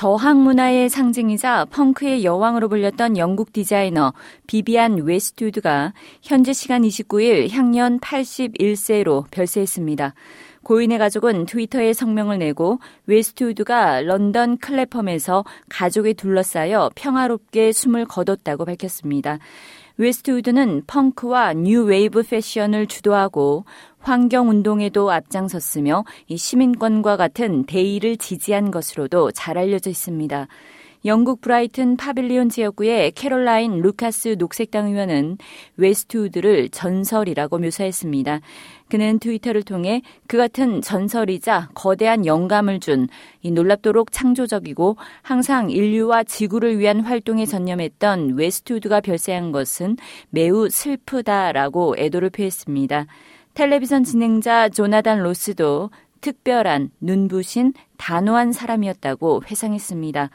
저항 문화의 상징이자 펑크의 여왕으로 불렸던 영국 디자이너 비비안 웨스트우드가 현지 시간 29일 향년 81세로 별세했습니다. 고인의 가족은 트위터에 성명을 내고 웨스트우드가 런던 클래펌에서 가족에 둘러싸여 평화롭게 숨을 거뒀다고 밝혔습니다. 웨스트우드는 펑크와 뉴 웨이브 패션을 주도하고 환경 운동에도 앞장섰으며 시민권과 같은 대의를 지지한 것으로도 잘 알려져 있습니다. 영국 브라이튼 파빌리온 지역구의 캐롤라인 루카스 녹색당 의원은 웨스트우드를 전설이라고 묘사했습니다. 그는 트위터를 통해 그 같은 전설이자 거대한 영감을 준 이 놀랍도록 창조적이고 항상 인류와 지구를 위한 활동에 전념했던 웨스트우드가 별세한 것은 매우 슬프다라고 애도를 표했습니다. 텔레비전 진행자 조나단 로스도 특별한 눈부신 단호한 사람이었다고 회상했습니다.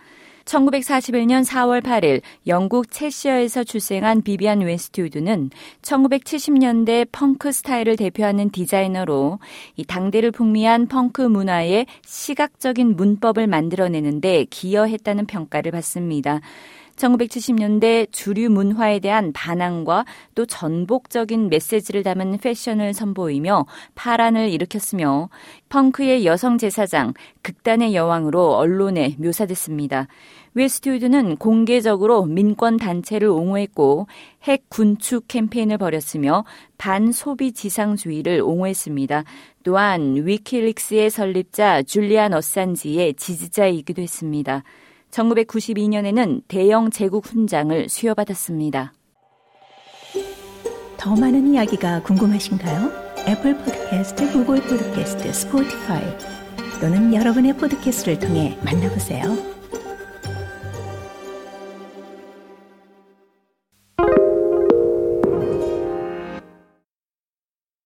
1941년 4월 8일 영국 체셔에서 출생한 비비안 웨스트우드는 1970년대 펑크 스타일을 대표하는 디자이너로 이 당대를 풍미한 펑크 문화의 시각적인 문법을 만들어내는데 기여했다는 평가를 받습니다. 1970년대 주류 문화에 대한 반항과 또 전복적인 메시지를 담은 패션을 선보이며 파란을 일으켰으며 펑크의 여성 제사장, 극단의 여왕으로 언론에 묘사됐습니다. 웨스트우드는 공개적으로 민권 단체를 옹호했고 핵 군축 캠페인을 벌였으며 반소비 지상주의를 옹호했습니다. 또한 위키릭스의 설립자 줄리안 어산지의 지지자이기도 했습니다. 1992년에는 대영 제국 훈장을 수여받았습니다. 더 많은 이야기가 궁금하신가요? 애플 포드캐스트, 구글 포드캐스트, 스포티파이 또는 여러분의 포드캐스트를 통해 만나보세요.